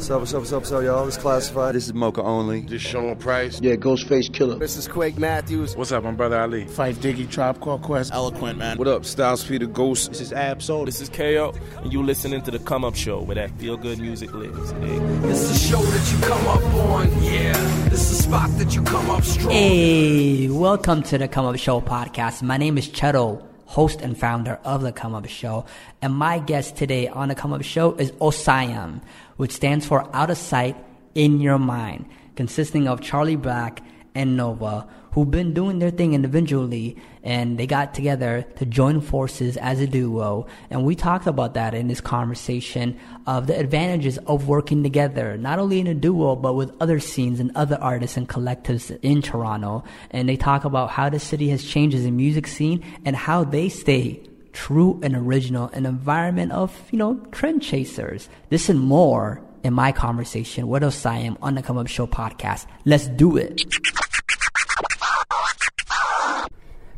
What's up, what's up, what's up, what's up, y'all? This is Classified. This is Moka Only. This Sean Price. Yeah, Ghostface Killah. This is Quake Matthews. What's up, I'm Brother Ali. Phife Diggy, Tribe Called Quest. Eloquent, man. What up, Styles P the Ghost? This is Ab-Soul. This is KO. And you listening to The Come Up Show where that feel good music lives. Eh? This is the show that you come up on, yeah. This is a spot that you come up strong. Hey, welcome to The Come Up Show podcast. My name is Cheto host and founder of The Come Up Show. And my guest today on The Come Up Show is OSIYM, which stands for Out of Sight, In Your Mind, consisting of Charlie Black and Nova, who've been doing their thing individually and they got together to join forces as a duo. And we talked about that in this conversation of the advantages of working together, not only in a duo, but with other scenes and other artists and collectives in Toronto. And they talk about how the city has changed as a music scene and how they stay true and original, an environment of, you know, trend chasers. This and more in my conversation with OSIYM on the Come Up Show podcast. Let's do it.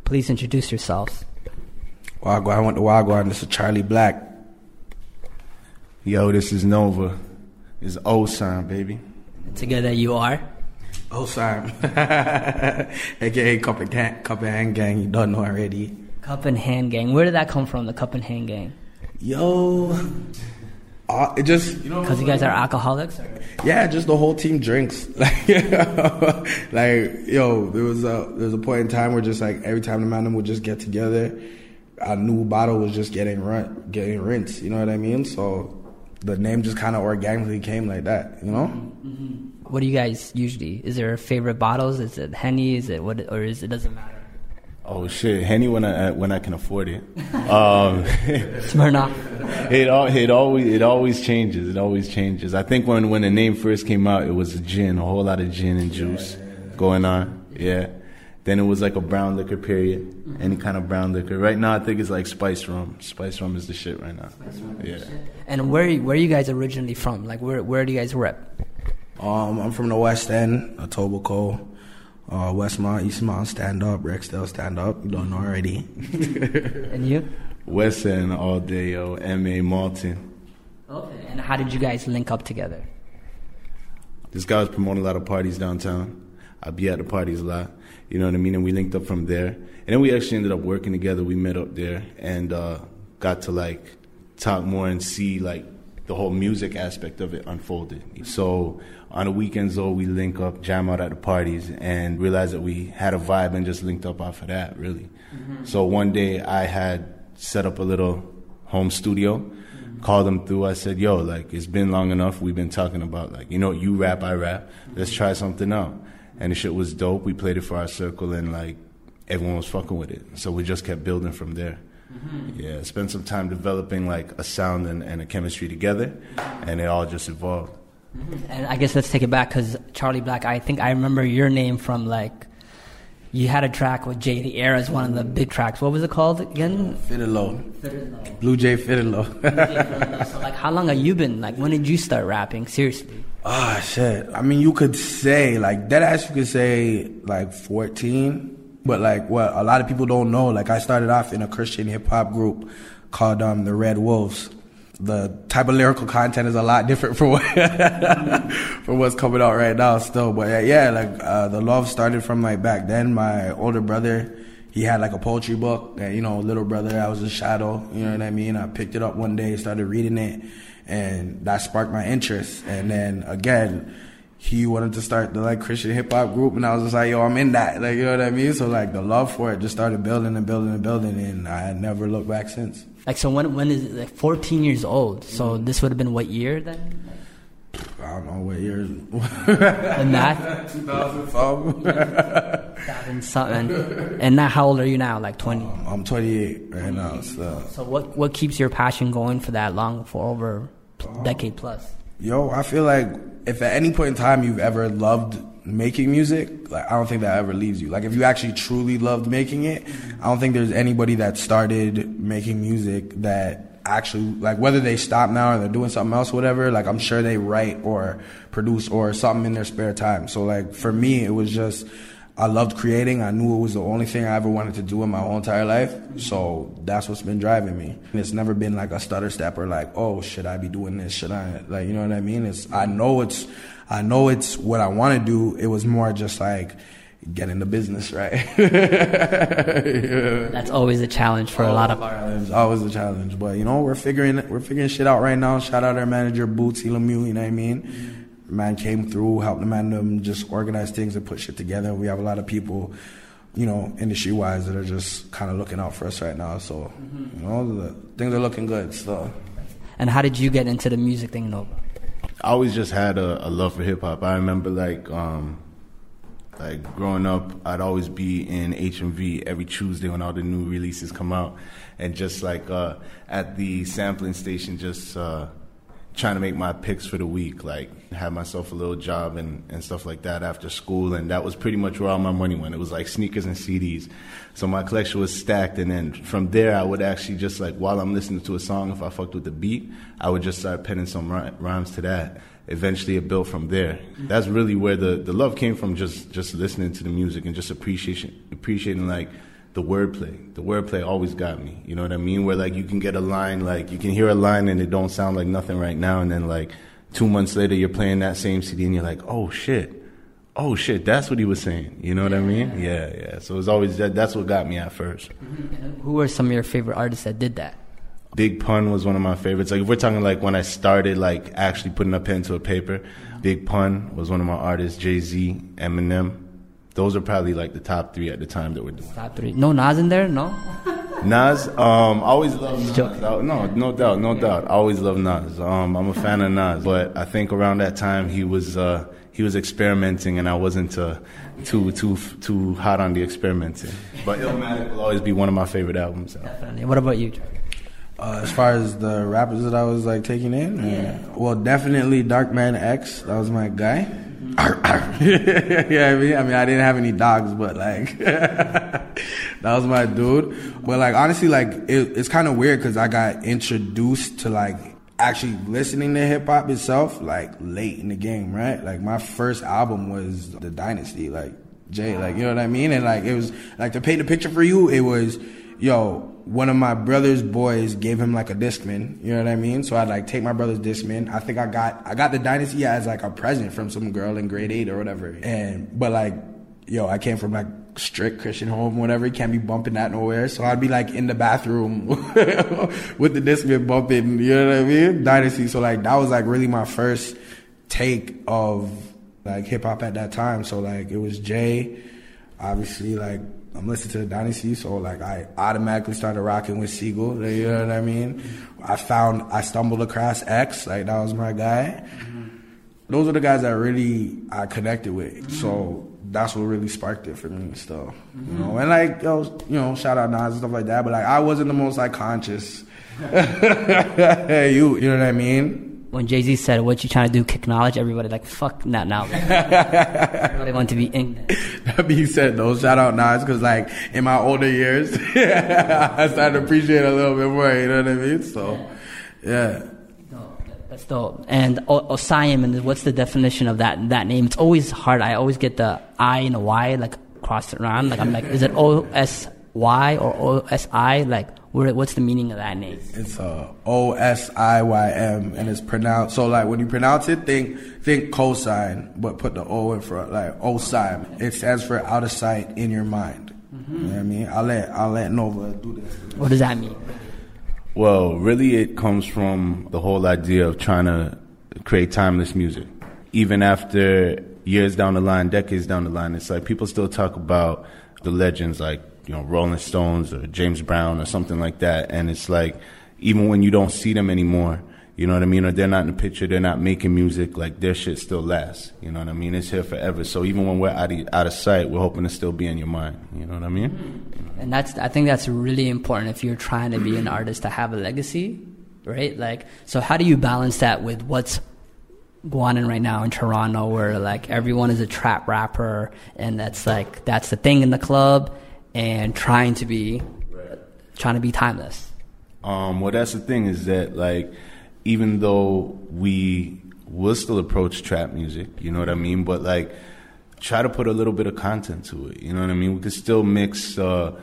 Please introduce yourselves. Wagwan, I went to Wagwan. This is Charlie Black. Yo, this is Nova. Is O-Sign, baby. Together you are? O-Sign. AKA Cup and, Gang, Cup Hand Gang. You don't know already. Cup and Hand Gang. Where did that come from, the Cup and Hand Gang? Yo, uh, it just you know because you guys are alcoholics. Or? Yeah, just the whole team drinks. Like, like yo, there was a there was a point in time where just like every time the man and would just get together, a new bottle was just getting run, getting rinsed. You know what I mean? So the name just kind of organically came like that. You know. Mm-hmm. What do you guys usually? Is there a favorite bottles? Is it Henny? Is it what? Or is it doesn't matter? Oh shit, Henny when I when I can afford it. Um, Smirnoff. It it always it always changes. It always changes. I think when when the name first came out, it was a gin, a whole lot of gin and juice going on. Yeah. Then it was like a brown liquor period, any kind of brown liquor. Right now, I think it's like spice rum. Spice rum is the shit right now. Yeah. And where where are you guys originally from? Like where where do you guys rep? Um, I'm from the West End, Etobicoke. Uh, Westmont, Eastmont, stand up. Rexdale, stand up. You don't know already. and you? West End all day, yo. M.A. Malton. Okay. And how did you guys link up together? This guy was promoting a lot of parties downtown. I'd be at the parties a lot. You know what I mean? And we linked up from there. And then we actually ended up working together. We met up there and uh, got to like talk more and see like the whole music aspect of it unfolded. So on the weekends though we link up jam out at the parties and realize that we had a vibe and just linked up off of that really. Mm-hmm. so one day i had set up a little home studio mm-hmm. called them through. I said yo like it's been long enough. We've been talking about like you know you rap i rap. Let's try something out. And the shit was dope. We played it for our circle and like everyone was fucking with it. So we just kept building from there mm-hmm. yeah spent some time developing like a sound and, and a chemistry together and it all just evolved and I guess let's take it back because Charlie Black, I think I remember your name from like, you had a track with JD Era as one of the big tracks. What was it called again? Fiddle Low. Blue Jay Fiddle so like, how long have you been? Like, when did you start rapping? Seriously. Ah, oh, shit. I mean, you could say like that. Ass, you could say like fourteen. But like, what a lot of people don't know. Like, I started off in a Christian hip hop group called um, the Red Wolves. The type of lyrical content is a lot different from what from what's coming out right now still. But yeah, like uh, the love started from like back then. My older brother he had like a poetry book that, you know little brother i was a shadow you know what i mean? I picked it up one day started reading it and that sparked my interest. And then again he wanted to start the like Christian hip hop group, and I was just like, yo, I'm in that. Like, you know what I mean? So like the love for it just started building and building and building, and I never looked back since. Like, so when when is it, like 14 years old? So this would have been what year then? I don't know what year. and that 2005. something. And now, how old are you now? Like 20? Um, I'm 28 right now. So. So what what keeps your passion going for that long for over a decade plus? Yo, I feel like if at any point in time you've ever loved making music, like I don't think that ever leaves you. Like if you actually truly loved making it, I don't think there's anybody that started making music that actually like whether they stop now or they're doing something else, whatever. Like I'm sure they write or produce or something in their spare time. So like for me, it was just I loved creating. I knew it was the only thing I ever wanted to do in my whole entire life. So that's what's been driving me. And it's never been like a stutter step or like, oh, should I be doing this? Should I like you know what I mean? It's I know it's I know it's what I want to do. It was more just like getting the business right. That's always a challenge for a lot of our. It's always a challenge, but you know we're figuring we're figuring shit out right now. Shout out our manager Bootsy Lemieux. You know what I mean? Man came through, helped the man them just organize things and put shit together. We have a lot of people, you know, industry wise that are just kind of looking out for us right now. So you know the things are looking good. So. And how did you get into the music thing, Nova? I always just had a, a love for hip hop. I remember like um, like growing up, I'd always be in HMV every Tuesday when all the new releases come out, and just like uh, at the sampling station, just uh, trying to make my picks for the week. Like have myself a little job and, and stuff like that after school, and that was pretty much where all my money went. It was like sneakers and CDs. So my collection was stacked, and then from there, I would actually just like while I'm listening to a song, if I fucked with the beat, I would just start penning some rhymes to that. Eventually, it built from there. Mm-hmm. That's really where the, the love came from. Just just listening to the music and just appreciation appreciating like the wordplay. The wordplay always got me. You know what I mean? Where like you can get a line, like you can hear a line and it don't sound like nothing right now, and then like two months later you're playing that same CD and you're like, oh shit, oh shit, that's what he was saying. You know what I mean? Yeah, yeah. So it's always that. That's what got me at first. Who are some of your favorite artists that did that? Big Pun was one of my favorites. Like if we're talking like when I started like actually putting a pen to a paper, Big Pun was one of my artists. Jay Z, Eminem. Those are probably like the top three at the time that we're doing. Top three. No Nas in there? No. Nas, um, I always love Nas. No, no doubt, no doubt. I always love Nas. Um, I'm a fan of Nas, but I think around that time he was uh, he was experimenting, and I wasn't uh, too too too hot on the experimenting. But Illmatic will always be one of my favorite albums. So. Definitely. What about you? Trey? Uh, as far as the rappers that I was like taking in, uh, well, definitely Darkman X. That was my guy. yeah, I mean, I mean, I didn't have any dogs, but like, that was my dude. But like, honestly, like, it, it's kind of weird because I got introduced to like actually listening to hip hop itself like late in the game, right? Like, my first album was The Dynasty, like Jay, like, you know what I mean? And like, it was like to paint the picture for you, it was, yo, one of my brother's boys gave him like a Discman, you know what I mean? So I'd like take my brother's Discman. I think I got I got the Dynasty as like a present from some girl in grade eight or whatever. And but like, yo, I came from like strict Christian home, whatever. Can't be bumping that nowhere. So I'd be like in the bathroom with the Discman bumping, you know what I mean? Dynasty. So like that was like really my first take of like hip hop at that time. So like it was Jay, obviously like I'm listening to the Dynasty, so like I automatically started rocking with Sigel. You know what I mean? I found I stumbled across X, like that was my guy. Mm-hmm. Those are the guys that really I connected with. So that's what really sparked it for me still. You know, mm-hmm. and like yo, you know, shout out Nas and stuff like that. But like I wasn't the most like conscious. you you know what I mean? When Jay Z said, "What you trying to do? Kick knowledge?" Everybody like, "Fuck that now." Everybody want to be in. That being said, though, shout out Nas because, like, in my older years, I started to appreciate it a little bit more. You know what I mean? So, yeah. That's dope. And o- OSIYM, and what's the definition of that that name? It's always hard. I always get the I and a Y like crossed around. Like I'm like, is it O S Y or O S I? Like, what's the meaning of that name? It's uh, O S I Y M, and it's pronounced. So, like, when you pronounce it, think think cosine, but put the O in front, like Osime. It stands for out of sight in your mind. You know what I mean? I'll let I'll let Nova do this. What does that mean? Well, really, it comes from the whole idea of trying to create timeless music. Even after years down the line, decades down the line, it's like people still talk about the legends like, you know, Rolling Stones or James Brown or something like that. And it's like, even when you don't see them anymore, you know what I mean? Or they're not in the picture, they're not making music, like their shit still lasts. You know what I mean? It's here forever. So even when we're out of, out of sight, we're hoping to still be in your mind. You know what I mean? Mm-hmm. And that's I think that's really important if you're trying to be an artist to have a legacy, right? Like, so how do you balance that with what's going on right now in Toronto, where like everyone is a trap rapper, and that's like that's the thing in the club, and trying to be trying to be timeless. Um, well, that's the thing is that like, even though we will still approach trap music, you know what I mean, but like, try to put a little bit of content to it. You know what I mean? We could still mix uh,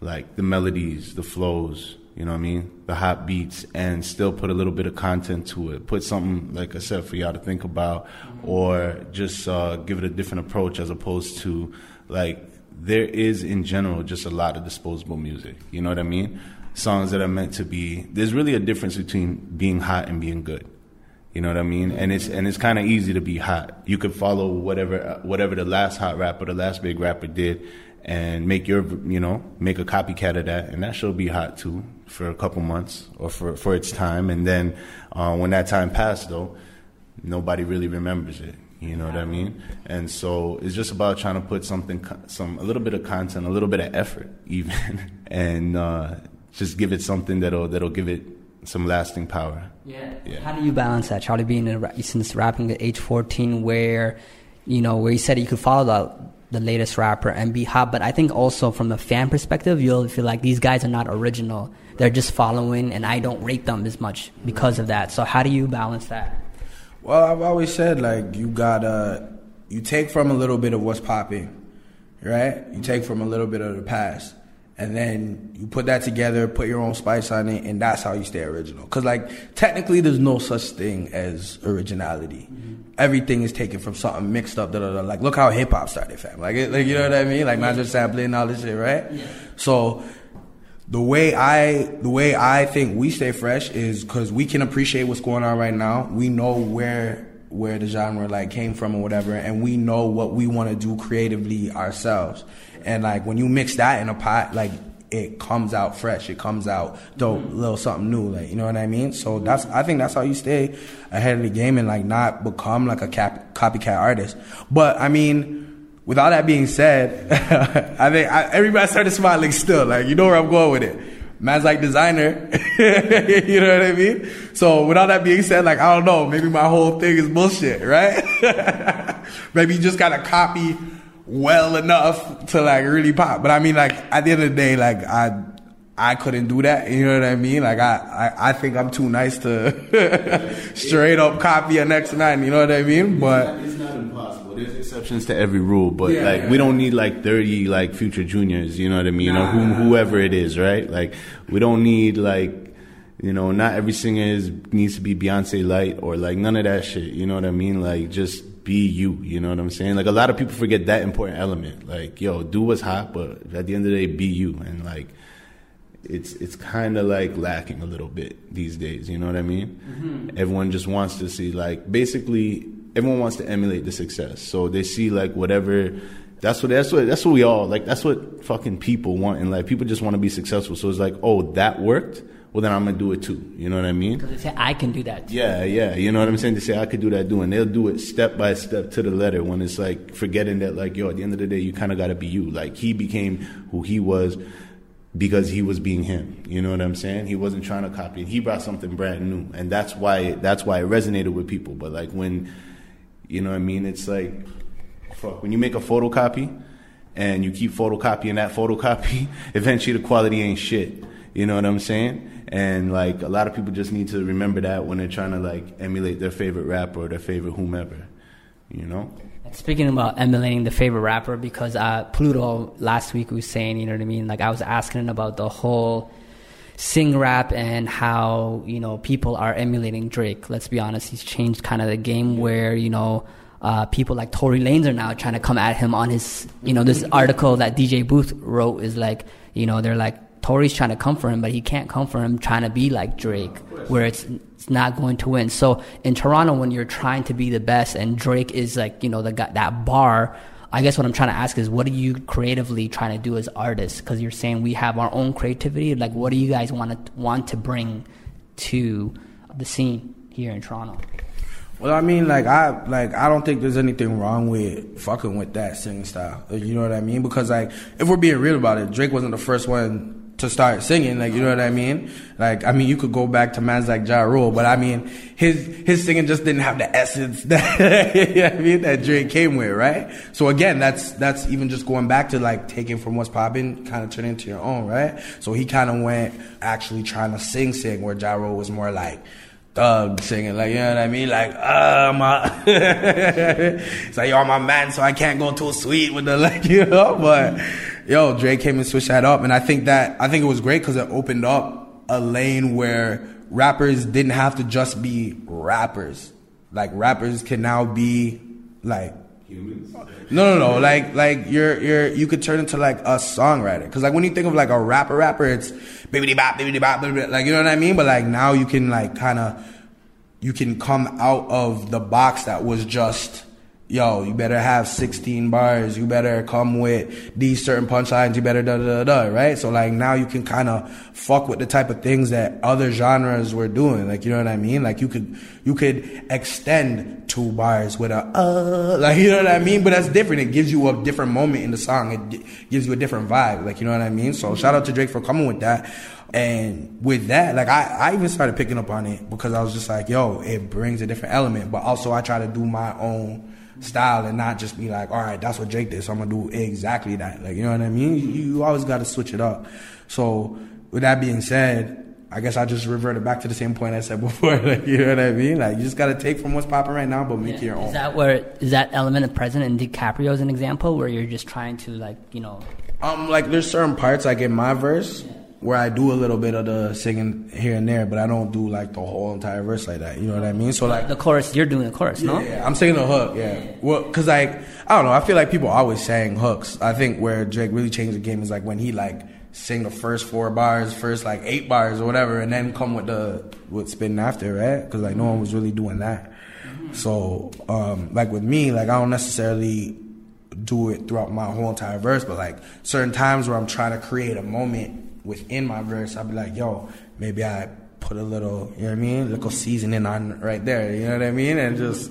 like the melodies, the flows. You know what I mean? The hot beats, and still put a little bit of content to it. Put something, like I said, for y'all to think about, or just uh, give it a different approach as opposed to like there is in general just a lot of disposable music. You know what I mean? Songs that are meant to be. There's really a difference between being hot and being good. You know what I mean? And it's and it's kind of easy to be hot. You could follow whatever whatever the last hot rapper, the last big rapper did, and make your you know make a copycat of that, and that should be hot too for a couple months or for for its time. And then uh, when that time passed, though, nobody really remembers it. You know what I mean? And so it's just about trying to put something, some a little bit of content, a little bit of effort, even, and uh, just give it something that'll that'll give it some lasting power. Yeah. yeah. How do you balance that, Charlie? Being a, since rapping at age fourteen, where you know where you said you could follow the the latest rapper and be hot, but I think also from the fan perspective, you'll feel like these guys are not original. They're just following, and I don't rate them as much because of that. So how do you balance that? Well, I've always said like you gotta you take from a little bit of what's popping, right? You take from a little bit of the past and then you put that together, put your own spice on it, and that's how you stay original. Cause like technically, there's no such thing as originality. Mm-hmm. Everything is taken from something mixed up. Da, da, da. Like look how hip hop started, fam. Like, like you know what I mean? Like not just sampling all this shit, right? Yeah. So the way I the way I think we stay fresh is because we can appreciate what's going on right now. We know where where the genre like came from or whatever, and we know what we want to do creatively ourselves. And like when you mix that in a pot, like it comes out fresh. It comes out dope, mm-hmm. little something new. Like you know what I mean. So that's I think that's how you stay ahead of the game and like not become like a cap, copycat artist. But I mean. With all that being said, I think I, everybody started smiling still. Like you know where I'm going with it man's like designer. you know what I mean? So with all that being said, like I don't know, maybe my whole thing is bullshit, right? maybe you just gotta copy well enough to like really pop. But I mean, like at the end of the day, like I I couldn't do that. You know what I mean? Like I I, I think I'm too nice to straight up copy a next nine. You know what I mean? But it's not, impossible. There's exceptions to every rule, but yeah, like yeah. we don't need like 30 like future juniors. You know what I mean? Nah. Or whom, whoever it is, right? Like we don't need like you know, not every singer is needs to be Beyonce light or like none of that shit. You know what I mean? Like just be you. You know what I'm saying? Like a lot of people forget that important element. Like, yo, do what's hot, but at the end of the day, be you. And like, it's it's kind of like lacking a little bit these days. You know what I mean? Mm-hmm. Everyone just wants to see like basically everyone wants to emulate the success. So they see like whatever. That's what that's what that's what we all like. That's what fucking people want in life. People just want to be successful. So it's like, oh, that worked well then I'm gonna do it too. You know what I mean? Because they say I can do that. Too. Yeah, yeah. You know what I'm saying? They say I could do that too, and they'll do it step by step to the letter. When it's like forgetting that, like yo, at the end of the day, you kind of gotta be you. Like he became who he was because he was being him. You know what I'm saying? He wasn't trying to copy it. He brought something brand new, and that's why it, that's why it resonated with people. But like when, you know what I mean? It's like, fuck. When you make a photocopy and you keep photocopying that photocopy, eventually the quality ain't shit. You know what I'm saying? And like a lot of people just need to remember that when they're trying to like emulate their favorite rapper or their favorite whomever, you know. Speaking about emulating the favorite rapper, because uh, Pluto last week was saying, you know what I mean? Like I was asking about the whole sing rap and how you know people are emulating Drake. Let's be honest, he's changed kind of the game where you know. Uh, people like Tory Lanez are now trying to come at him on his, you know, this article that DJ Booth wrote is like, you know, they're like, Tory's trying to come for him, but he can't come for him trying to be like Drake, where it's it's not going to win. So in Toronto, when you're trying to be the best, and Drake is like you know the guy that bar. I guess what I'm trying to ask is, what are you creatively trying to do as artists? Because you're saying we have our own creativity. Like, what do you guys want to want to bring to the scene here in Toronto? Well, I mean, like I like I don't think there's anything wrong with fucking with that singing style. You know what I mean? Because like if we're being real about it, Drake wasn't the first one to start singing. Like, you know what I mean? Like, I mean, you could go back to man's like Ja Rule, but I mean, his, his singing just didn't have the essence that, you know I mean, that Drake came with, right? So again, that's, that's even just going back to like taking from what's popping, kind of turning into your own, right? So he kind of went actually trying to sing, sing, where Ja Rule was more like, thug singing, like you know what I mean? Like, uh my it's like you're my man, so I can't go too sweet with the like, you know, but yo, Drake came and switched that up, and I think that I think it was great because it opened up a lane where rappers didn't have to just be rappers. Like rappers can now be like Humans. no, no, no. Like, like you're, you're, you could turn into like a songwriter. Cause like when you think of like a rapper, rapper, it's bibbity bop, bibbity bop, bibbity, like you know what I mean. But like now you can like kind of, you can come out of the box that was just, yo, you better have 16 bars. You better come with these certain punchlines. You better da da da da. Right. So like now you can kind of fuck with the type of things that other genres were doing. Like you know what I mean. Like you could, you could extend two bars with a uh, like you know what I mean. But that's different. It gives you a different moment in the song. It gives you a different vibe. Like you know what I mean. So shout out to Drake for coming with that. And with that, like I, I even started picking up on it because I was just like, yo, it brings a different element. But also I try to do my own style and not just be like, all right, that's what Drake did, so I'm gonna do exactly that. Like you know what I mean? You, you always got to switch it up. So with that being said. I guess I just reverted back to the same point I said before. Like, you know what I mean? Like, you just gotta take from what's popping right now, but make it your own. Is that where is that element of present in DiCaprio as an example, where you're just trying to like you know Um, like there's certain parts like in my verse where I do a little bit of the singing here and there, but I don't do like the whole entire verse like that. You know what I mean? So like, the chorus? You're doing the chorus, no? yeah, I'm singing the hook. Yeah. Well, cause like I don't know. I feel like people always saying hooks. I think where Drake really changed the game is like when he like sing the first four bars, first like eight bars or whatever, and then come with the with spinning after, right? Cause like no one was really doing that. So um, like with me, like I don't necessarily do it throughout my whole entire verse, but like certain times where I'm trying to create a moment within my verse, I'll be like, yo, maybe I put a little, you know what I mean, little seasoning on right there, you know what I mean, and just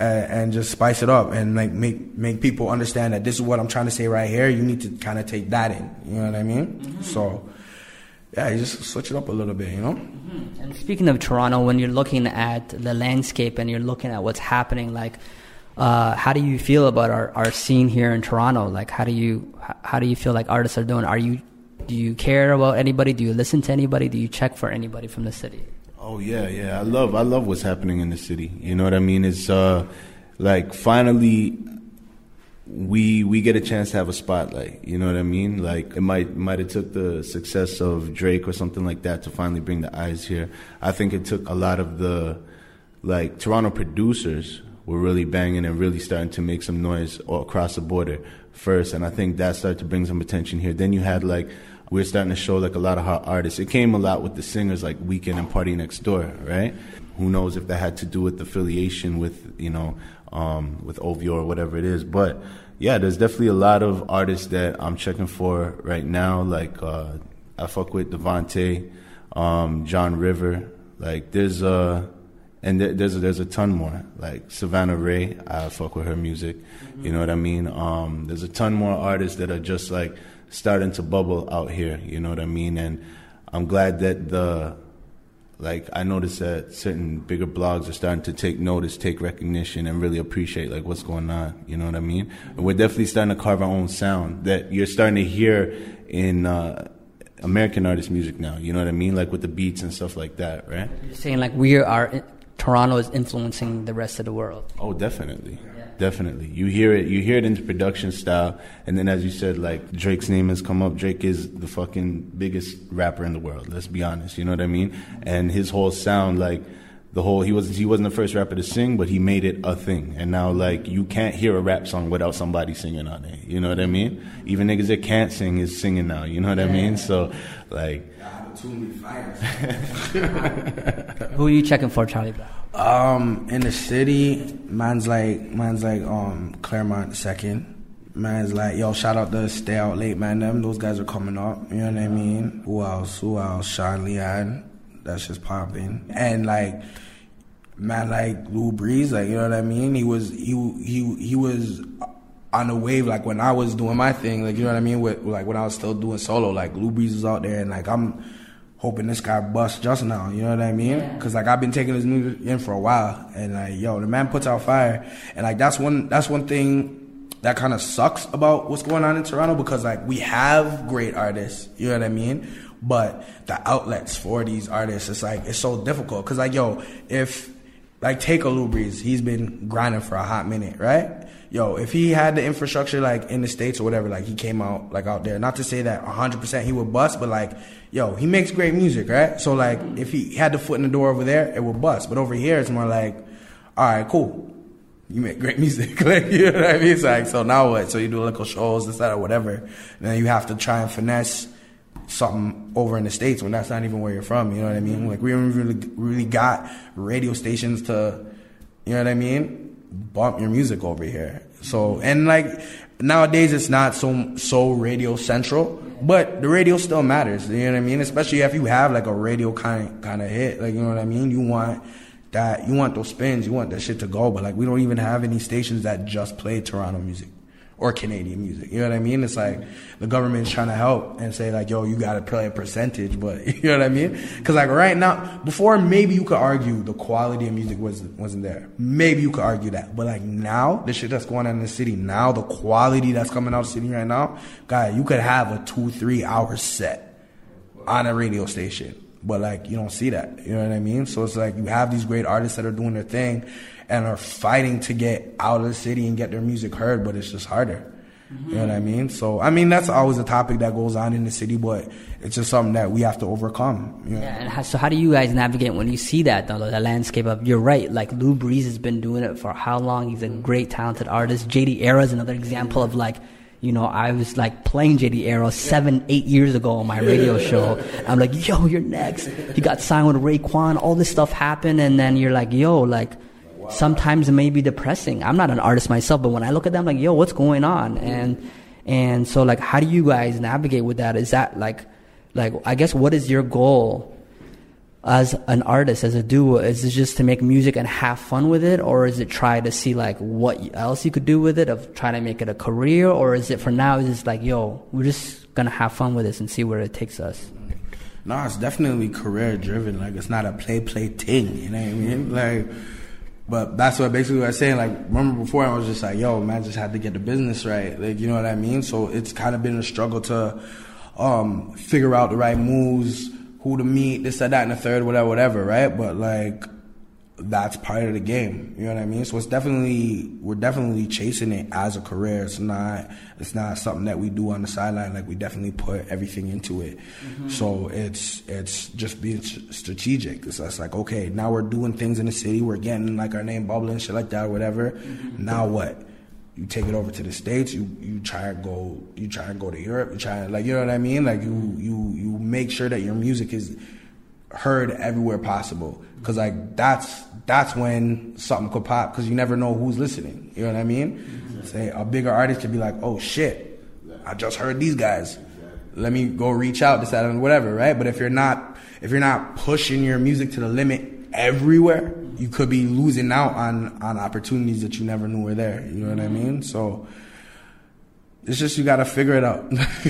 uh, and just spice it up and like make make people understand that this is what I'm trying to say right here. You need to kind of take that in, you know what I mean? So yeah, you just switch it up a little bit, you know. And speaking of Toronto, when you're looking at the landscape and you're looking at what's happening, like, uh, how do you feel about our, our scene here in Toronto? Like, how do you how do you feel like artists are doing? Are you do you care about anybody? Do you listen to anybody? Do you check for anybody from the city? Oh yeah, yeah. I love I love what's happening in the city. You know what I mean? It's uh like finally we we get a chance to have a spotlight. You know what I mean? Like it might might have took the success of Drake or something like that to finally bring the eyes here. I think it took a lot of the like Toronto producers were really banging and really starting to make some noise across the border first, and I think that started to bring some attention here. Then you had like we're starting to show like a lot of hot artists. It came a lot with the singers like Weeknd and PartyNextDoor, right? Who knows if that had to do with affiliation with you know um, with OVO or whatever it is, but yeah, there's definitely a lot of artists that I'm checking for right now. Like uh, I fuck with Devontée, um, John River. Like there's uh and there, there's a, there's a ton more. Like Savannah Ré, I fuck with her music. You know what I mean? Um, there's a ton more artists that are just like starting to bubble out here. You know what I mean? And I'm glad that the like I noticed that certain bigger blogs are starting to take notice, take recognition, and really appreciate like what's going on. You know what I mean? And we're definitely starting to carve our own sound that you're starting to hear in uh, American artist music now. You know what I mean? Like with the beats and stuff like that, right? You're saying like we are Toronto is influencing the rest of the world. Oh, definitely. Definitely. You hear it you hear it in the production style and then as you said, like Drake's name has come up. Drake is the fucking biggest rapper in the world, let's be honest. You know what I mean? And his whole sound, like the whole he wasn't he wasn't the first rapper to sing, but he made it a thing. And now like you can't hear a rap song without somebody singing on it. You know what I mean? Even niggas that can't sing is singing now, you know what I mean? So like Who are you checking for, Charlie Brown? Um, in the city, man's like man's like um Clairmont second. Man's like, yo, shout out to Stay Out Late, man. Them those guys are coming up. You know what I mean? Who else? Who else? Sean Leon. That's just popping. And like, man, like Lou Breeze, like you know what I mean? He was he he he was on the wave, like when I was doing my thing, like you know what I mean, with like when I was still doing solo, like Lou Breeze was out there, and like I'm hoping this guy busts just now. You know what I mean? Because like I've been taking his music in for a while, and like yo, the man puts out fire, and like that's one that's one thing that kind of sucks about what's going on in Toronto because like we have great artists. You know what I mean? But the outlets for these artists, it's like it's so difficult because like yo, if like take a Lou Breeze, he's been grinding for a hot minute, right? Yo, if he had the infrastructure like in the states or whatever, like he came out like out there. Not to say that 100% he would bust, but like yo, he makes great music, right? So like if he had the foot in the door over there, it would bust. But over here, it's more like, all right, cool. You make great music, like you know what I mean? It's like so now what? So you do local shows, this that or whatever, and then you have to try and finesse something over in the states when that's not even where you're from. You know what I mean? Like we haven't really really got radio stations to, you know what I mean? Bump your music over here. So and like nowadays it's not so so radio central, but the radio still matters. You know what I mean? Especially if you have like a radio kind kind of hit. Like you know what I mean? You want that you want those spins, you want that shit to go. But like we don't even have any stations that just play Toronto music or Canadian music. You know what I mean? It's like the government's trying to help and say like, yo, you got to play a percentage, but you know what I mean? Because like right now, before maybe you could argue the quality of music wasn't wasn't there. Maybe you could argue that, but like now, the shit that's going on in the city now, the quality that's coming out of the city right now, guy, you could have a two three hour set on a radio station. But like you don't see that, you know what I mean? So it's like you have these great artists that are doing their thing, and are fighting to get out of the city and get their music heard, but it's just harder. You know what I mean? So I mean that's always a topic that goes on in the city, but it's just something that we have to overcome. You know? Yeah, and how, so how do you guys navigate when you see that though, the landscape of? You're right. Like Lou Breeze has been doing it for how long? He's a great, talented artist. JD Era is another example of like. You know, I was like playing JD Era seven, eight years ago on my radio show. I'm like, yo, you're next. He got signed with Raekwon. All this stuff happened, and then you're like, yo, like, sometimes it may be depressing. I'm not an artist myself, but when I look at them, like, yo, what's going on? And and so, like, how do you guys navigate with that? Is that like, like, I guess, what is your goal as an artist, as a duo? Is it just to make music and have fun with it, or is it try to see like what else you could do with it, of trying to make it a career, or is it for now? Is it like, yo, we're just gonna have fun with this and see where it takes us? No, it's definitely career driven. Like it's not a play play thing. You know what I mean? Like, but that's what basically what I was saying. Like, remember before I was just like, yo, man, I just had to get the business right. Like, you know what I mean? So it's kind of been a struggle to um, figure out the right moves, who to meet, this, that, that, and the third, whatever, whatever, right? But like, that's part of the game. You know what I mean? So it's definitely we're definitely chasing it as a career. It's not it's not something that we do on the sideline. Like we definitely put everything into it. Mm-hmm. So it's it's just being strategic. It's like okay, now we're doing things in the city. We're getting like our name bubbling, shit like that, or whatever. Mm-hmm. Now what? You take it over to the states. You you try and go. You try and go to Europe. You try and like you know what I mean. Like you you you make sure that your music is heard everywhere possible because like that's that's when something could pop because you never know who's listening. You know what i mean? Say a bigger artist could be like oh shit. I just heard these guys. Let me go reach out this that and whatever right? But if you're not if you're not pushing your music to the limit everywhere you could be losing out on on opportunities that you never knew were there. You know what i mean? So it's just you gotta figure it out.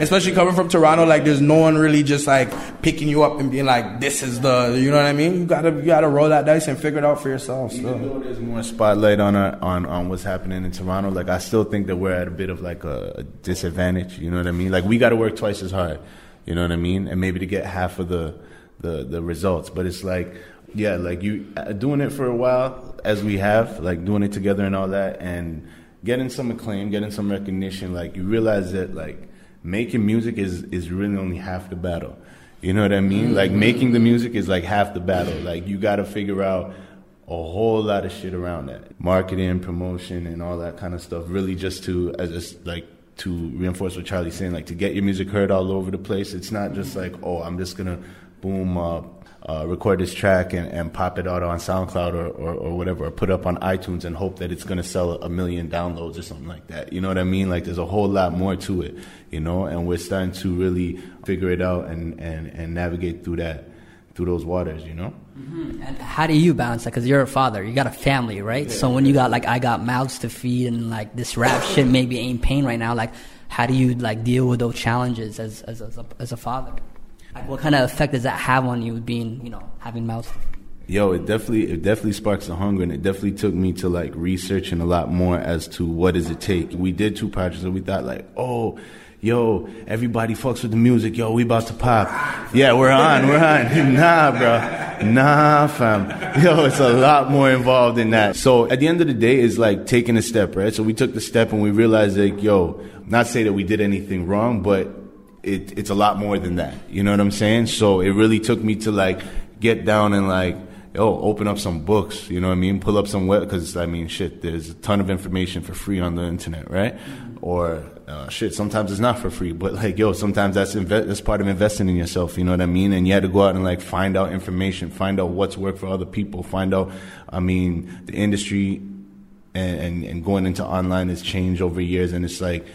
Especially coming from Toronto, like there's no one really just like picking you up and being like, "This is the," you know what I mean? You gotta you gotta roll that dice and figure it out for yourself. Even So. though there's more spotlight on our, on on what's happening in Toronto, like I still think that we're at a bit of like a, a disadvantage. You know what I mean? Like we got to work twice as hard. You know what I mean? And maybe to get half of the the the results. But it's like, yeah, like you uh, doing it for a while as we have, like doing it together and all that, and getting some acclaim, getting some recognition. Like you realize that like making music is is really only half the battle. You know what I mean? Like making the music is like half the battle. Like you got to figure out a whole lot of shit around that marketing promotion and all that kind of stuff really just to as just like to reinforce what charlie's saying like to get your music heard all over the place it's not just like oh i'm just gonna boom uh, uh, record this track and, and pop it out on soundcloud or, or, or whatever or put it up on itunes and hope that it's gonna sell a million downloads or something like that you know what i mean like there's a whole lot more to it you know and we're starting to really figure it out and, and, and navigate through that through those waters you know And how do you balance that? Because you're a father, you got a family, right? So when you got like, I got mouths to feed, and like this rap shit maybe ain't paying right now. Like, how do you like deal with those challenges as as as a, as a father? Like, what kind of effect does that have on you, being you know having feed? Yo, it definitely it definitely sparks the hunger, and it definitely took me to like researching a lot more as to what does it take. We did two projects, and we thought like, oh, yo, everybody fucks with the music. Yo, we about to pop. Yeah, we're on, we're on. nah, bro, nah, fam. Yo, it's a lot more involved than that. So at the end of the day, it's like taking a step, right? So we took the step, and we realized like, yo, not say that we did anything wrong, but it, it's a lot more than that. You know what I'm saying? So it really took me to like get down and like, yo, open up some books. You know what I mean? Pull up some web because I mean, shit, there's a ton of information for free on the internet, right? Or uh, shit, sometimes it's not for free, but like, yo, sometimes that's inve- that's part of investing in yourself. You know what I mean? And you had to go out and like find out information, find out what's worked for other people, find out. I mean, the industry and, and, and going into online has changed over years, and it's like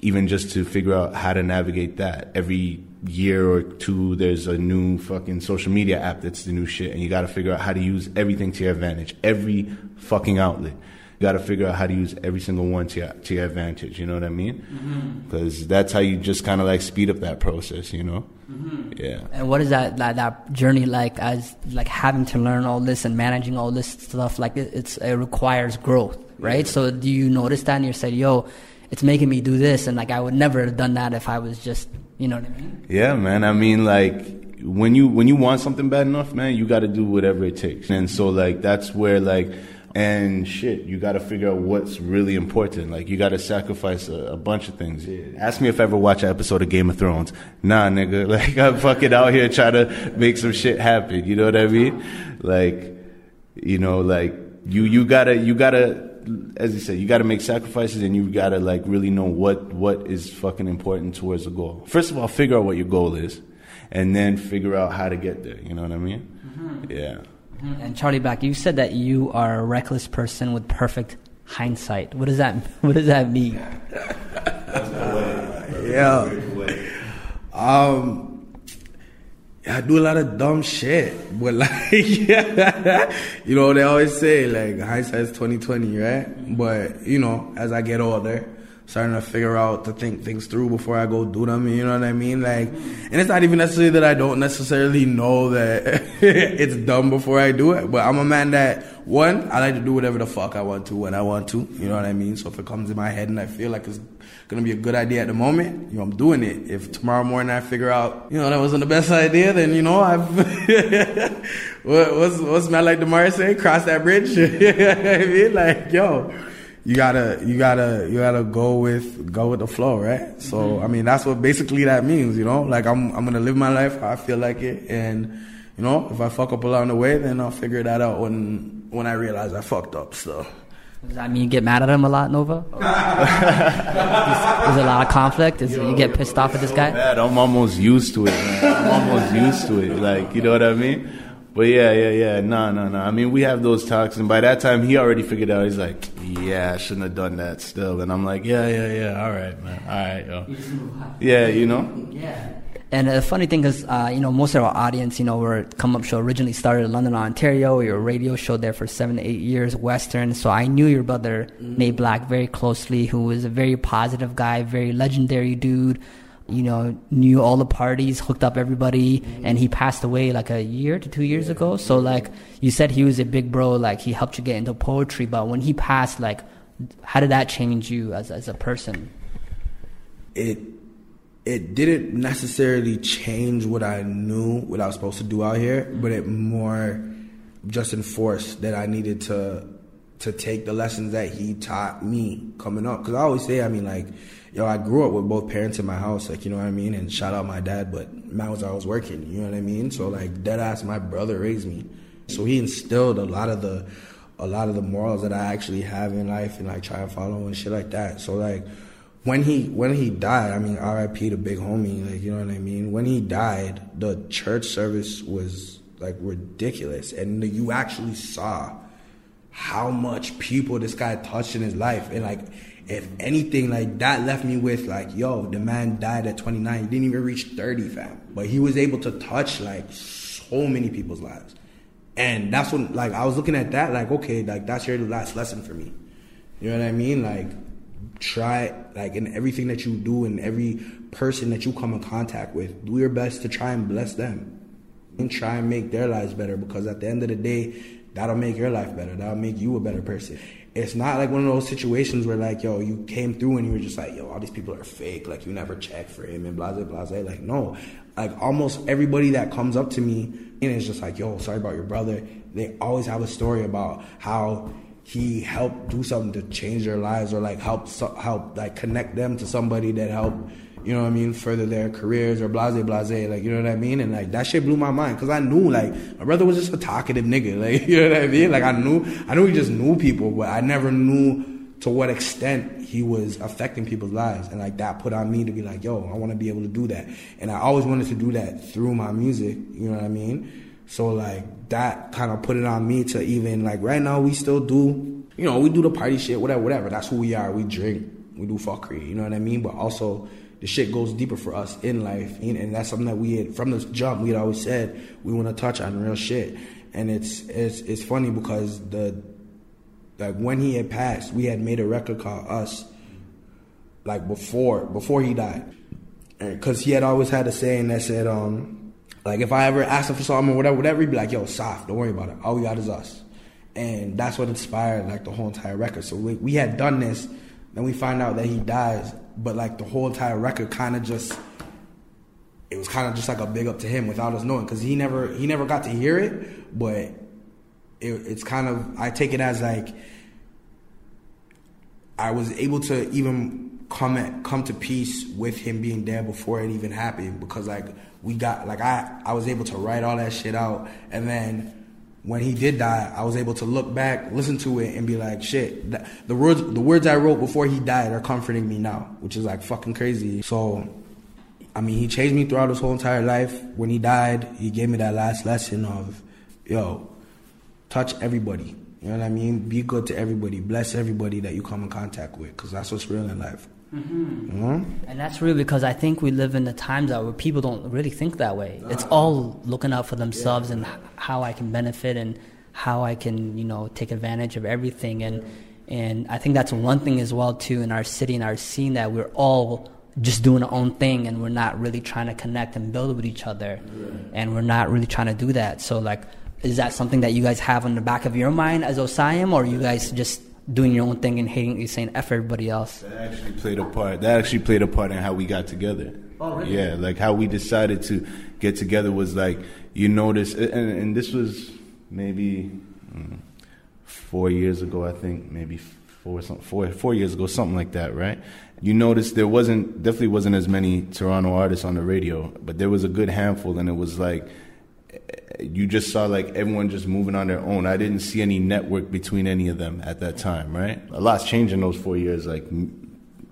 even just to figure out how to navigate that. Every year or two, there's a new fucking social media app that's the new shit, and you got to figure out how to use everything to your advantage. Every fucking outlet. You got to figure out how to use every single one to your, to your advantage. You know what I mean? Mm-hmm. Because that's how you just kind of like speed up that process. You know? Mm-hmm. Yeah. And what is that, that that journey like as like having to learn all this and managing all this stuff? Like it, it's it requires growth, right? So do you notice that and you say, "Yo, it's making me do this," and like I would never have done that if I was just, you know what I mean? Yeah, man. I mean, like when you when you want something bad enough, man, you got to do whatever it takes. And so, like that's where like and shit, you got to figure out what's really important. Like you got to sacrifice a, a bunch of things. Ask me if I ever watch an episode of Game of Thrones. Nah, nigga. Like I'm fucking out here trying to make some shit happen. You know what I mean? Like, you know, like you you gotta you gotta as you said, you got to make sacrifices and you got to like really know what what is fucking important towards the goal. First of all, figure out what your goal is, and then figure out how to get there. You know what I mean? Yeah. And Charlie Black, you said that you are a reckless person with perfect hindsight. What does that What does that mean? Yeah. Um, I do a lot of dumb shit, but like, you know, they always say like hindsight's twenty twenty, right? But you know, as I get older, starting to figure out to think things through before I go do them. You know what I mean? Like, and it's not even necessarily that I don't necessarily know that it's dumb before I do it, but I'm a man that one, I like to do whatever the fuck I want to when I want to. You know what I mean? So if it comes in my head and I feel like it's gonna be a good idea at the moment, you know, I'm doing it. If tomorrow morning I figure out, you know, that wasn't the best idea, then you know, I've what, what's what's my like Demar say? Cross that bridge. you know I mean? Like, yo, you gotta you gotta you gotta go with go with the flow, right? So mm-hmm. I mean that's what basically that means, you know. Like I'm I'm gonna live my life how I feel like it, and you know if I fuck up along the way, then I'll figure that out when when I realize I fucked up. So. Does that mean you get mad at him a lot, Nova? There's a lot of conflict? Is you get pissed off at this guy? Bad. I'm almost used to it, man. I'm almost used to it. Like, you know what I mean? But yeah, yeah, yeah. No, no, no. I mean, we have those talks, and by that time, he already figured out. He's like, yeah, I shouldn't have done that still. And I'm like, yeah, yeah, yeah. All right, man. All right, yo. Yeah, you know? Yeah. And the funny thing is, uh, you know, most of our audience, you know, we're Come Up Show originally started in London, Ontario. A radio show there for seven eight years, Western. So I knew your brother, Nate Black, very closely, who was a very positive guy, very legendary dude. You know, knew all the parties, hooked up everybody, and he passed away like a year to two years ago. So, like, you said he was a big bro, like, he helped you get into poetry, but when he passed, like, how did that change you as, as a person? it it didn't necessarily change what I knew what I was supposed to do out here, but it more just enforced that I needed to to take the lessons that he taught me coming up. Because I always say, I mean, like, yo, I grew up with both parents in my house, like, you know what I mean, and shout out my dad, but man was I was working, you know what I mean. So like, dead ass, my brother raised me, so he instilled a lot of the a lot of the morals that I actually have in life and like try to follow and shit like that. So like when he when he died, I mean R.I.P. the big homie, like you know what I mean. When he died, the church service was like ridiculous, and you actually saw how much people this guy touched in his life, and like if anything, like that left me with like, yo, the man died at 29, he didn't even reach 30, fam, but he was able to touch like so many people's lives, And that's when like I was looking at that like okay like that's your last lesson for me. You know what I mean? Like try like in everything that you do and every person that you come in contact with, do your best to try and bless them and try and make their lives better because at the end of the day, that'll make your life better. That'll make you a better person. It's not like one of those situations where like, yo, you came through and you were just like, yo, all these people are fake. Like you never check for him and blase blah. Like no, like almost everybody that comes up to me and is just like, yo, sorry about your brother. They always have a story about how he helped do something to change their lives or like help help like connect them to somebody that helped you know what I mean, further their careers or blase blase, like you know what I mean, and like that shit blew my mind because I knew like my brother was just a talkative nigga, like you know what I mean, like I knew I knew he just knew people, but I never knew to what extent he was affecting people's lives, and like that put on me to be like, yo, I want to be able to do that, and I always wanted to do that through my music, you know what I mean. So like that kind of put it on me to even like right now we still do, you know, we do the party shit, whatever, whatever. That's who we are. We drink, we do fuckery, you know what I mean. But also the shit goes deeper for us in life, and that's something that we had from the jump. We had always said we want to touch on real shit, and it's it's it's funny because the like when he had passed, we had made a record called Us, like before before he died, because he had always had a saying that said, um, like if I ever asked him for something or whatever, whatever, he'd be like, "Yo, soft, don't worry about it. All we got is us," and that's what inspired like the whole entire record. So we, we had done this, then we find out that he dies, but like the whole entire record kind of just it was kind of just like a big up to him without us knowing because he never he never got to hear it but it, it's kind of i take it as like i was able to even come at, come to peace with him being dead before it even happened because like we got like i i was able to write all that shit out and then when he did die, I was able to look back, listen to it, and be like, "Shit, the words the words I wrote before he died are comforting me now," which is like fucking crazy. So, I mean, he changed me throughout his whole entire life. When he died, he gave me that last lesson of, "Yo, touch everybody." You know what I mean? Be good to everybody. Bless everybody that you come in contact with, because that's what's real in life. Mm-hmm. Mm-hmm. And that's really because I think we live in the times where people don't really think that way. It's all looking out for themselves yeah. and how I can benefit and how I can, you know, take advantage of everything. And and I think that's one thing as well too in our city and our scene that we're all just doing our own thing and we're not really trying to connect and build with each other. And we're not really trying to do that. So like, is that something that you guys have on the back of your mind as OSIYM, or you guys just doing your own thing and hating, you saying F everybody else. That actually played a part. That actually played a part in how we got together. Oh, really? Yeah, like how we decided to get together was like you notice, and, and this was maybe mm, four years ago, I think, maybe four, four, four years ago, something like that, right? You noticed there wasn't definitely wasn't as many Toronto artists on the radio, but there was a good handful, and it was like you just saw like everyone just moving on their own. I didn't see any network between any of them at that time, right? A lot's changed in those four years, like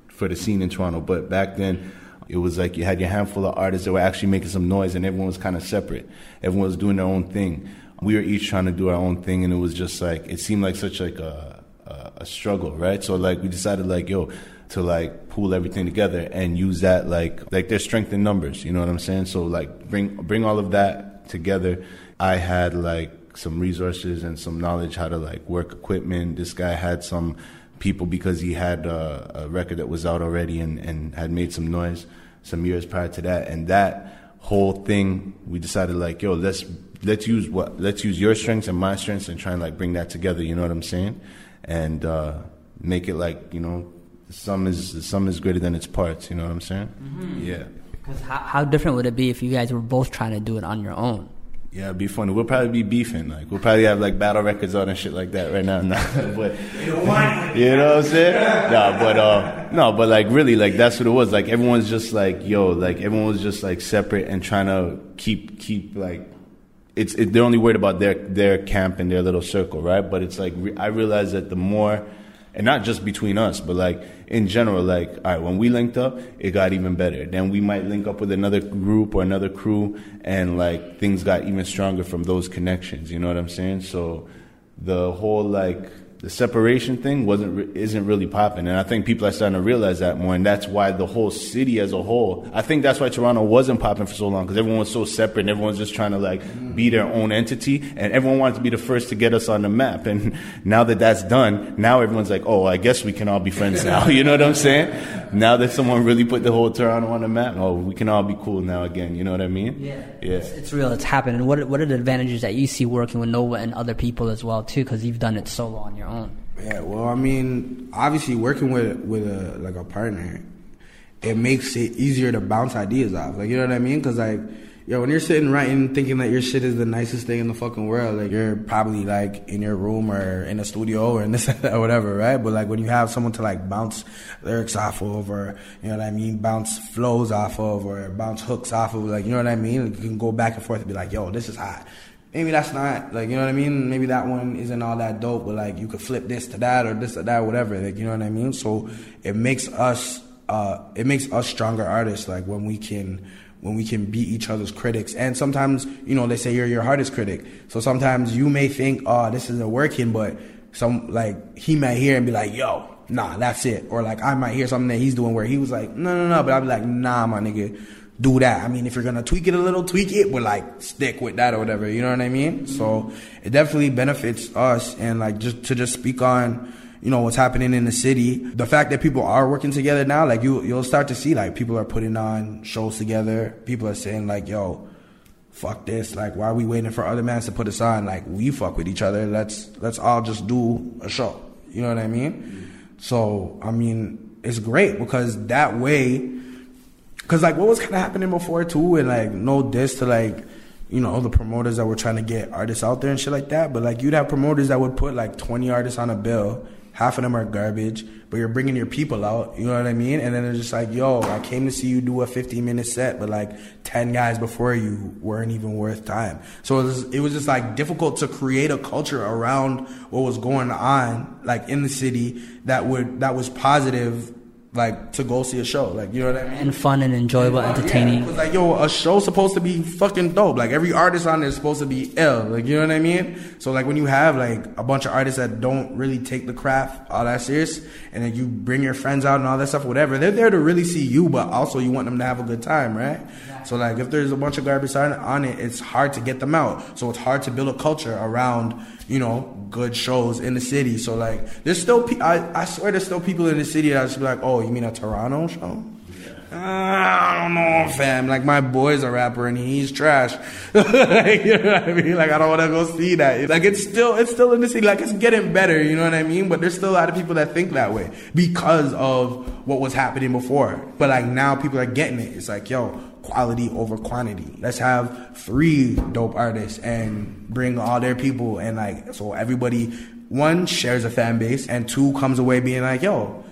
for the scene in Toronto. But back then, it was like you had your handful of artists that were actually making some noise, and everyone was kind of separate. Everyone was doing their own thing. We were each trying to do our own thing, and it was just like it seemed like such like a, a, a struggle, right? So like we decided like yo to like pull everything together and use that like like their strength in numbers. You know what I'm saying? So like bring bring all of that together, I had like some resources and some knowledge how to like work equipment. This guy had some people because he had a, a record that was out already and, and had made some noise some years prior to that. And that whole thing, we decided like, yo, let's let's use what let's use your strengths and my strengths and try and like bring that together. You know what I'm saying? And uh, make it like you know, some is some is greater than its parts. You know what I'm saying? Mm-hmm. Yeah. Because how, how different would it be if you guys were both trying to do it on your own? Yeah, it'd be funny. We'll probably be beefing. Like we'll probably have like battle records on and shit like that right now. but you know what I'm saying? No, but uh, no, but like really, like that's what it was. Like everyone's just like yo, like everyone was just like separate and trying to keep keep like it's it, they're only worried about their their camp and their little circle, right? But it's like I realize that the more and not just between us, but like in general, like, all right, when we linked up, it got even better. Then we might link up with another group or another crew, and like things got even stronger from those connections. You know what I'm saying? So the whole like the separation thing wasn't isn't really popping, and I think people are starting to realize that more, and that's why the whole city as a whole. I think that's why Toronto wasn't popping for so long because everyone was so separate, and everyone's just trying to like be their own entity, and everyone wanted to be the first to get us on the map. And now that that's done, now everyone's like, oh, I guess we can all be friends now. you know what I'm saying? Now that someone really put the whole Toronto on the map, oh, we can all be cool now again. You know what I mean? Yeah, Yeah. It's, it's real. It's happening. What are, what are the advantages that you see working with Nova and other people as well too? Because you've done it solo on your own. Yeah, well, I mean, obviously working with with a like a partner, it makes it easier to bounce ideas off. Like you know what I mean? Because like, yo, when you're sitting writing, thinking that your shit is the nicest thing in the fucking world, like you're probably like in your room or in a studio or in this or whatever, right? But like when you have someone to like bounce lyrics off of, or you know what I mean, bounce flows off of, or bounce hooks off of, like you know what I mean, you can go back and forth and be like, yo, this is hot maybe that's not like you know what I mean. Maybe that one isn't all that dope, but like you could flip this to that or this to that, whatever. Like you know what I mean. So it makes us uh, it makes us stronger artists. Like when we can when we can beat each other's critics. And sometimes you know they say you're your hardest critic. So sometimes you may think, oh, this isn't working, but some like he might hear and be like, yo. Nah, that's it. Or like I might hear something that he's doing where he was like, no, no, no. But I'd be like, nah, my nigga do that. I mean, if you're gonna tweak it a little, tweak it, but like stick with that or whatever. You know what I mean? So it definitely benefits us, and like just to just speak on, you know, what's happening in the city. The fact that people are working together now, like you, you'll start to see like people are putting on shows together. People are saying like, yo. Fuck this! Like, why are we waiting for other mans to put us on? Like, we fuck with each other. Let's let's all just do a show. You know what I mean? So, I mean, it's great because that way, Cause like what was kind of happening before too, and like no diss to like, you know, the promoters that were trying to get artists out there and shit like that. But like you'd have promoters that would put like 20 artists on a bill. Half of them are garbage, but you're bringing your people out. You know what I mean? And then it's just like, yo, I came to see you do a 15 minute set, but like 10 guys before you weren't even worth time. So it was, it was just like difficult to create a culture around what was going on, like in the city that would that was positive like to go see a show. Like you know what I mean? And fun and enjoyable, entertaining. Yeah, like yo, a show's supposed to be fucking dope. Like every artist on there is supposed to be ill. Like you know what I mean? So like when you have like a bunch of artists that don't really take the craft all that serious, and then you bring your friends out and all that stuff, whatever, they're there to really see you, but also you want them to have a good time, right? So like if there's a bunch of garbage on, it, it's hard to get them out. So it's hard to build a culture around you know good shows in the city. So like there's still pe- I I swear there's still people in the city that just be like, oh, you mean a Toronto show? I don't know, fam. Like my boy's a rapper and he's trash. like, you know what I mean? Like I don't want to go see that. Like it's still it's still in the city. Like it's getting better. You know what I mean? But there's still a lot of people that think that way because of what was happening before. But like now people are getting it. It's like yo, quality over quantity. Let's have three dope artists and bring all their people and like so everybody one shares a fan base and two comes away being like yo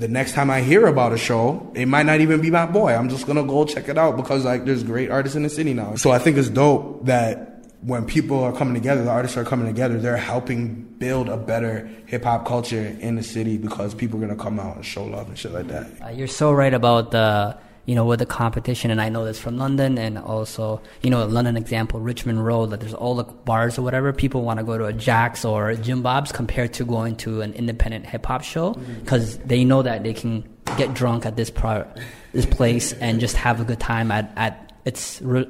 the next time I hear about a show, it might not even be my boy. I'm just gonna go check it out because like there's great artists in the city now. So I think it's dope that when people are coming together, the artists are coming together, they're helping build a better hip hop culture in the city because people are gonna come out and show love and shit like that. Uh, you're so right about the you know with the competition, and I know this from London, and also you know London example, Richmond Road, that there's all the bars or whatever. People want to go to a Jack's or Jim Bob's compared to going to an independent hip hop show mm-hmm. because they know that they can get drunk at this pro- this place and just have a good time at at it's. Re-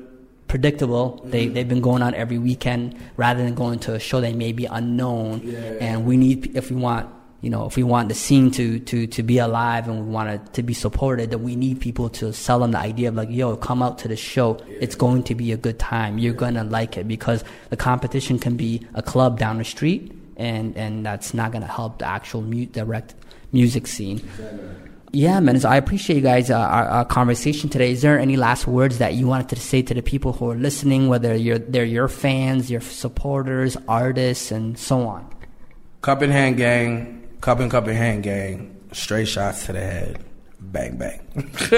predictable they mm-hmm. they've been going out every weekend rather than going to a show that may be unknown and we need if we want you know, if we want the scene to, to, to be alive and we want it to be supported, then we need people to sell them the idea of like, yo, come out to the show. It's going to be a good time. You're going to like it because the competition can be a club down the street and, and that's not going to help the actual mu- direct music scene. Yeah, man. So I appreciate you guys' uh, our, our conversation today. Is there any last words that you wanted to say to the people who are listening, whether you're, they're your fans, your supporters, artists, and so on? Cup in hand gang, cup and cup in hand gang, straight shots to the head. Bang bang.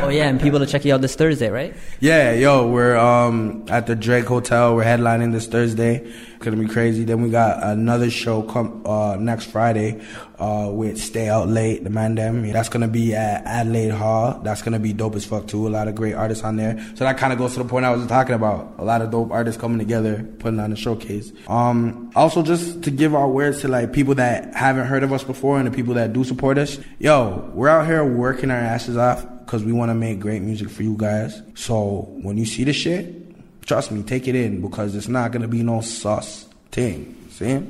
oh yeah, and people to check you out this Thursday, right? Yeah, yo, we're um at the Drake Hotel. We're headlining this Thursday. Gonna be crazy. Then we got another show come uh next Friday uh with Stay Out Late, the man them. That's gonna be at Adelaide Hall. That's gonna be dope as fuck too. A lot of great artists on there. So that kind of goes to the point I was talking about. A lot of dope artists coming together, putting on a showcase. Um, also just to give our words to like people that haven't heard of us before and the people that do support us. Yo, we're out here working our asses off because we want to make great music for you guys. So when you see the shit, Trust me, take it in because it's not gonna be no sus thing. See?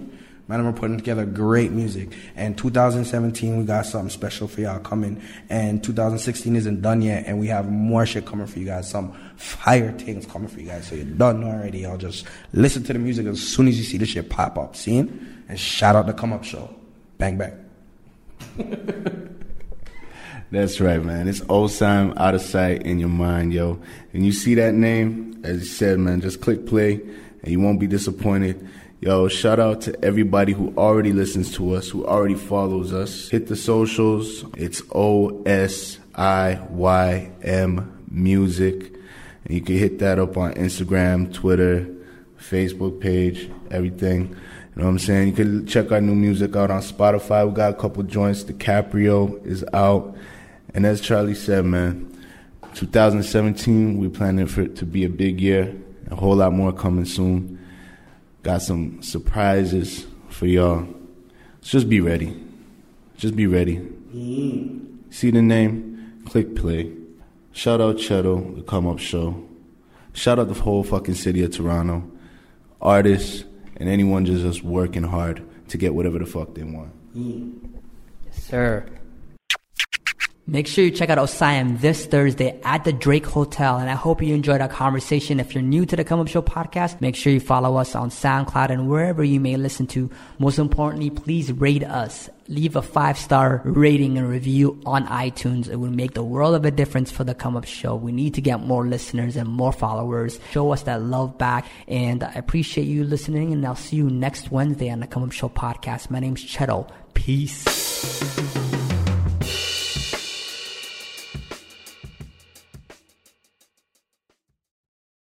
Man, we're putting together great music. And 2017, we got something special for y'all coming. And 2016 isn't done yet, and we have more shit coming for you guys. Some fire things coming for you guys. So you're done already. Y'all just listen to the music as soon as you see the shit pop up. See? And shout out the Come Up Show. Bang, bang. That's right, man. It's OSIYM out of sight in your mind, yo. And you see that name, as you said, man, just click play and you won't be disappointed. Yo, shout out to everybody who already listens to us, who already follows us. Hit the socials. It's O S I Y M Music. And you can hit that up on Instagram, Twitter, Facebook page, everything. You know what I'm saying? You can check our new music out on Spotify. We got a couple joints. DiCaprio is out. And as Charlie said, man, 2017, we planning for it to be a big year. A whole lot more coming soon. Got some surprises for y'all. So just be ready. Just be ready. Mm-hmm. See the name? Click play. Shout out Cheto, the Come Up Show. Shout out the whole fucking city of Toronto. Artists and anyone just, just working hard to get whatever the fuck they want. Mm-hmm. Yes, sir. Make sure you check out OSIYM this Thursday at the Drake Hotel. And I hope you enjoyed our conversation. If you're new to the Come Up Show podcast, make sure you follow us on SoundCloud and wherever you may listen to. Most importantly, please rate us. Leave a five star rating and review on iTunes. It will make the world of a difference for the Come Up Show. We need to get more listeners and more followers. Show us that love back. And I appreciate you listening. And I'll see you next Wednesday on the Come Up Show podcast. My name's Cheto. Peace.